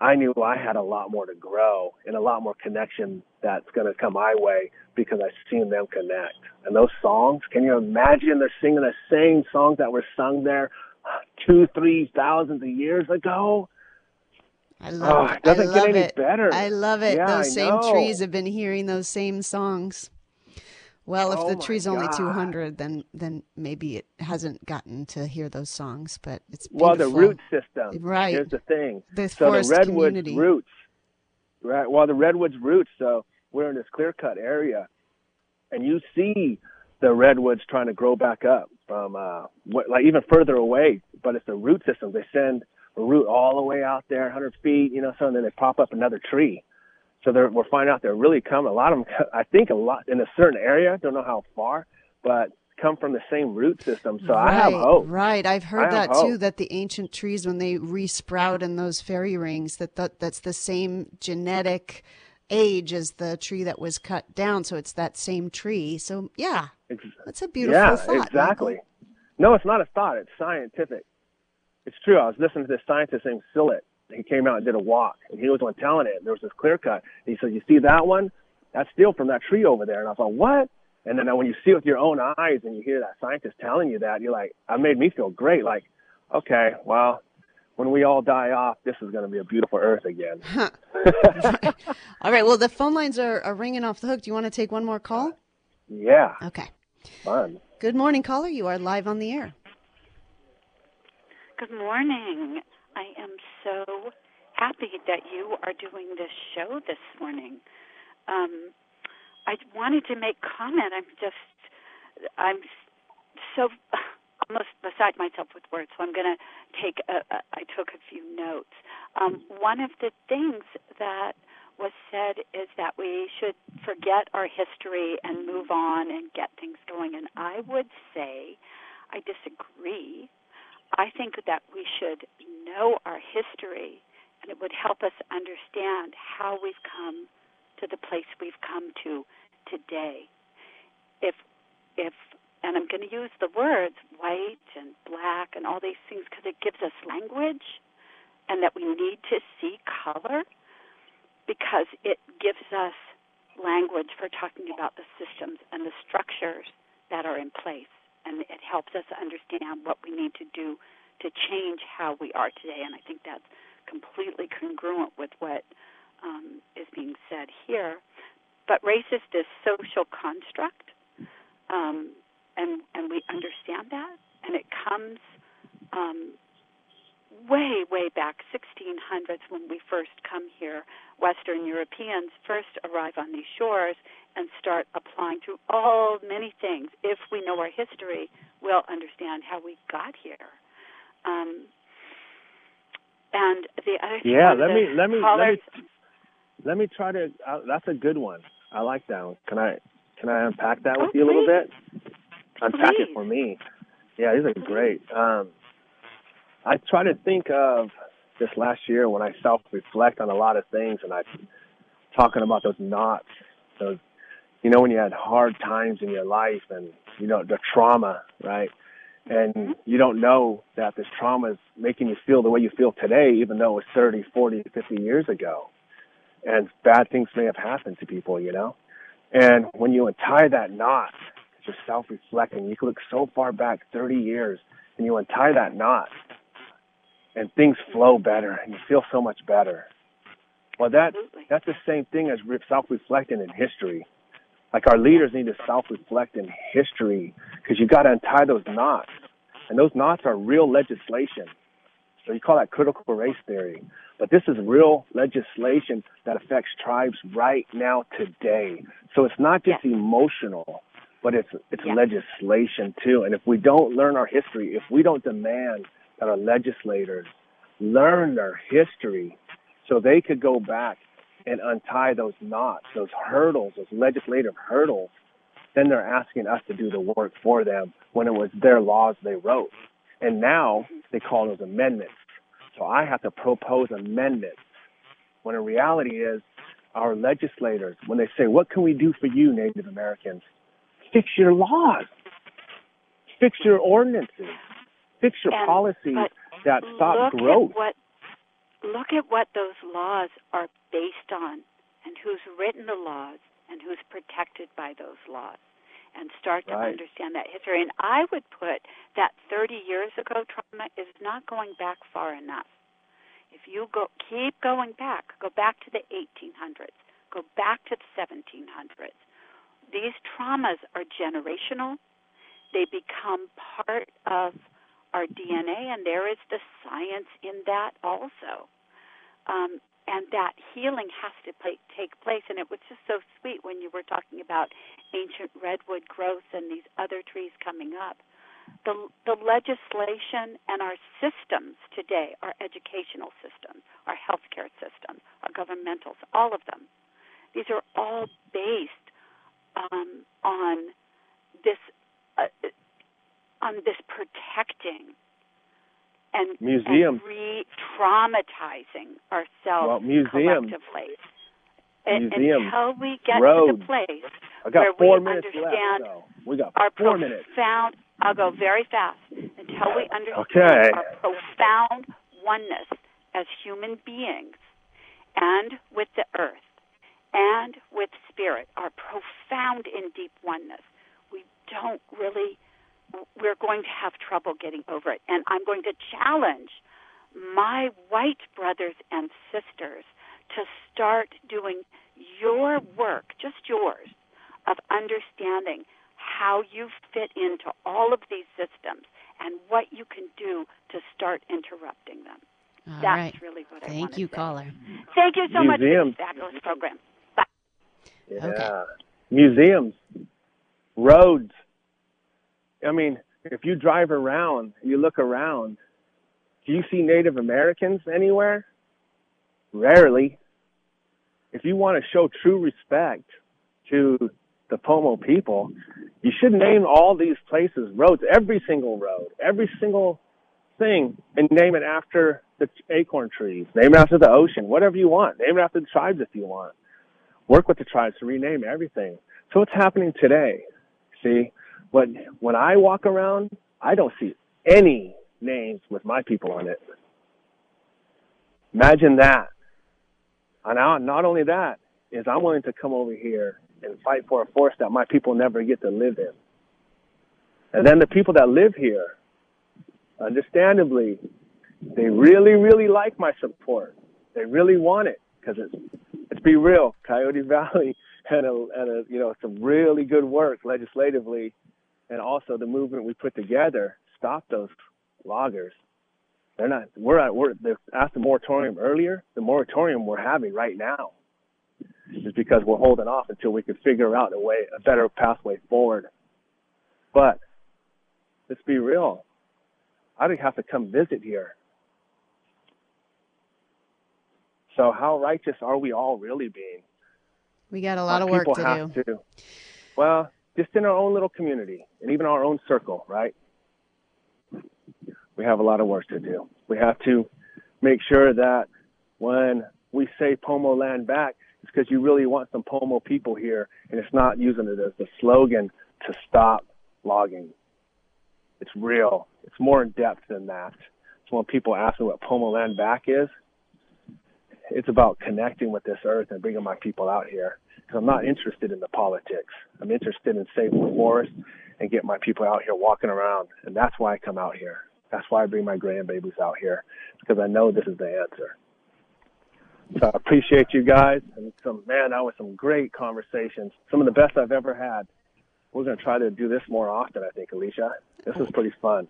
I knew I had a lot more to grow and a lot more connection that's going to come my way because I've seen them connect. And those songs, can you imagine they're singing the same songs that were sung there two, three thousands of years ago? I love Oh, it. it doesn't I get any it. better. I love it. Yeah, those I same know. trees have been hearing those same songs. Well, if Oh the tree's only God. 200, then then maybe it hasn't gotten to hear those songs, but it's Well, the root system. Right. Here's the thing. The so the redwoods community. roots. Right. Well, the redwoods roots. So we're in this clear cut area, and you see the redwoods trying to grow back up from uh, what, like even further away. But it's the root system. They send a root all the way out there, 100 feet, you know, so and then they pop up another tree. So they're, we're finding out they're really coming. A lot of them, I think, a lot in a certain area. Don't know how far, but come from the same root system. So I have hope. Right, I've heard that too. That the ancient trees, when they resprout in those fairy rings, that, that that's the same genetic age as the tree that was cut down. So it's that same tree. So yeah, Ex- that's a beautiful yeah, thought. exactly. Michael. No, it's not a thought. It's scientific. It's true. I was listening to this scientist named Sillett. He came out and did a walk, and he was one telling it. There was this clear cut. And he said, "You see that one? That's still from that tree over there." And I was like, "What?" And then uh, when you see it with your own eyes and you hear that scientist telling you that, you're like, "It made me feel great." Like, okay, well, when we all die off, this is going to be a beautiful Earth again. All right. Well, the phone lines are, are ringing off the hook. Do you want to take one more call? yeah, Okay. fun. Good morning, caller. You are live on the air. Good morning. I am so happy that you are doing this show this morning. Um, I wanted to make comment. I'm just, I'm so almost beside myself with words. So I'm going to take. A, a, I took a few notes. Um, one of the things that was said is that we should forget our history and move on and get things going. And I would say, I disagree. I think that we should know our history, and it would help us understand how we've come to the place we've come to today. If, if, and I'm going to use the words white and black and all these things because it gives us language, and that we need to see color because it gives us language for talking about the systems and the structures that are in place. And it helps us understand what we need to do to change how we are today. And I think that's completely congruent with what um, is being said here. But race is this social construct, um, and and we understand that, and it comes um, way, way back, 1600s, when we first come here, Western Europeans first arrive on these shores and start applying to all many things. If we know our history, we'll understand how we got here. Um, and the other thing yeah, let me let me let me let me try to. Uh, that's a good one. I like that one. Can I can I unpack that with oh, you a little please. bit? Unpack please. it for me. Yeah, these are great. Um, I try to think of this last year when I self reflect on a lot of things and I talking about those knots, those you know, when you had hard times in your life and you know, the trauma, right? And mm-hmm. you don't know that this trauma is making you feel the way you feel today, even though it was 30, 40, 50 years ago. And bad things may have happened to people, you know? And when you untie that knot, you're self reflecting, you can look so far back, 30 years, and you untie that knot, and things flow better and you feel so much better. Well, that Absolutely. that's the same thing as self-reflecting in history. Like our leaders need to self-reflect in history because you got to untie those knots, and those knots are real legislation. So you call that critical race theory, but this is real legislation that affects tribes right now today. So it's not just Yes. emotional, but it's it's Yes. legislation too. And if we don't learn our history, if we don't demand that our legislators learn their history so they could go back and untie those knots, those hurdles, those legislative hurdles, then they're asking us to do the work for them when it was their laws they wrote. And now they call those amendments. So I have to propose amendments when in reality is our legislators, when they say, What can we do for you, Native Americans? Fix your laws, fix your ordinances, fix your And- policies that stop growth. What, look at what those laws are based on and who's written the laws and who's protected by those laws and start to Right. understand that history. And I would put that 30 years ago trauma is not going back far enough. If you go keep going back, go back to the 1800s, go back to the 1700s. These traumas are generational. They become part of our DNA, and there is the science in that also. Um, and that healing has to play, take place. And it was just so sweet when you were talking about ancient redwood growth and these other trees coming up. The, the legislation and our systems today, our educational systems, our healthcare systems, our governmentals, all of them, these are all based um, on this uh, on this protecting and, Museums. and re-traumatizing ourselves Well, museums. collectively. And- Museums, until we get to the place I got where we understand left. So we got our four minutes. profound I'll go very fast until we understand Okay. our profound oneness as human beings and with the earth and with spirit, our profound and deep oneness. We don't really we're going to have trouble getting over it. And I'm going to challenge my white brothers and sisters to start doing your work, just yours, of understanding how you fit into all of these systems and what you can do to start interrupting them. All That's right. really what I Thank want you, say. caller. Thank you so much for Museums. this fabulous program. Bye. Yeah. Okay. Museums, roads. I mean, if you drive around, you look around, do you see Native Americans anywhere? Rarely. If you want to show true respect to the Pomo people, you should name all these places roads, every single road, every single thing and name it after the acorn trees, name it after the ocean, whatever you want. Name it after the tribes if you want. Work with the tribes to rename everything. So what's happening today? See, when when I walk around, I don't see any names with my people on it. Imagine that. And not only that, is I'm willing to come over here and fight for a force that my people never get to live in. And then the people that live here, understandably, they really, really like my support. They really want it because it's, let's be real, Coyote Valley had a, had a, you know, some really good work legislatively and also the movement we put together stopped those loggers. They're not, we're at, we're, asked the moratorium earlier, the moratorium we're having right now is because we're holding off until we can figure out a way, a better pathway forward. But let's be real. I'd have to come visit here. So how righteous are we all really being? We got a lot of work to do. To, well, just in our own little community and even our own circle, right? We have a lot of work to do. We have to make sure that when we say Pomo land back, it's because you really want some Pomo people here, and it's not using it as the slogan to stop logging. It's real. It's more in depth than that. So when people ask me what Pomo land back is, it's about connecting with this earth and bringing my people out here. Because I'm not interested in the politics. I'm interested in saving the forest and getting my people out here walking around. And that's why I come out here. That's why I bring my grandbabies out here because I know this is the answer. So I appreciate you guys and some man, that was some great conversations. Some of the best I've ever had. We're gonna try to do this more often, I think, Alicia. This was pretty fun.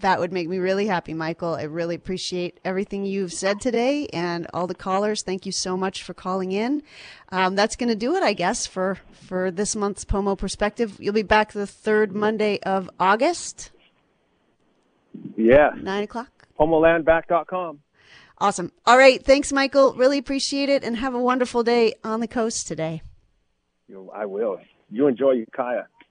That would make me really happy, Michael. I really appreciate everything you've said today and all the callers. Thank you so much for calling in. Um, that's going to do it, I guess, for, for this month's Pomo Perspective. You'll be back the third Monday of August. Yeah. Nine o'clock. PomolandBack.com. Awesome. All right. Thanks, Michael. Really appreciate it and have a wonderful day on the coast today. I will. You enjoy Ukiah.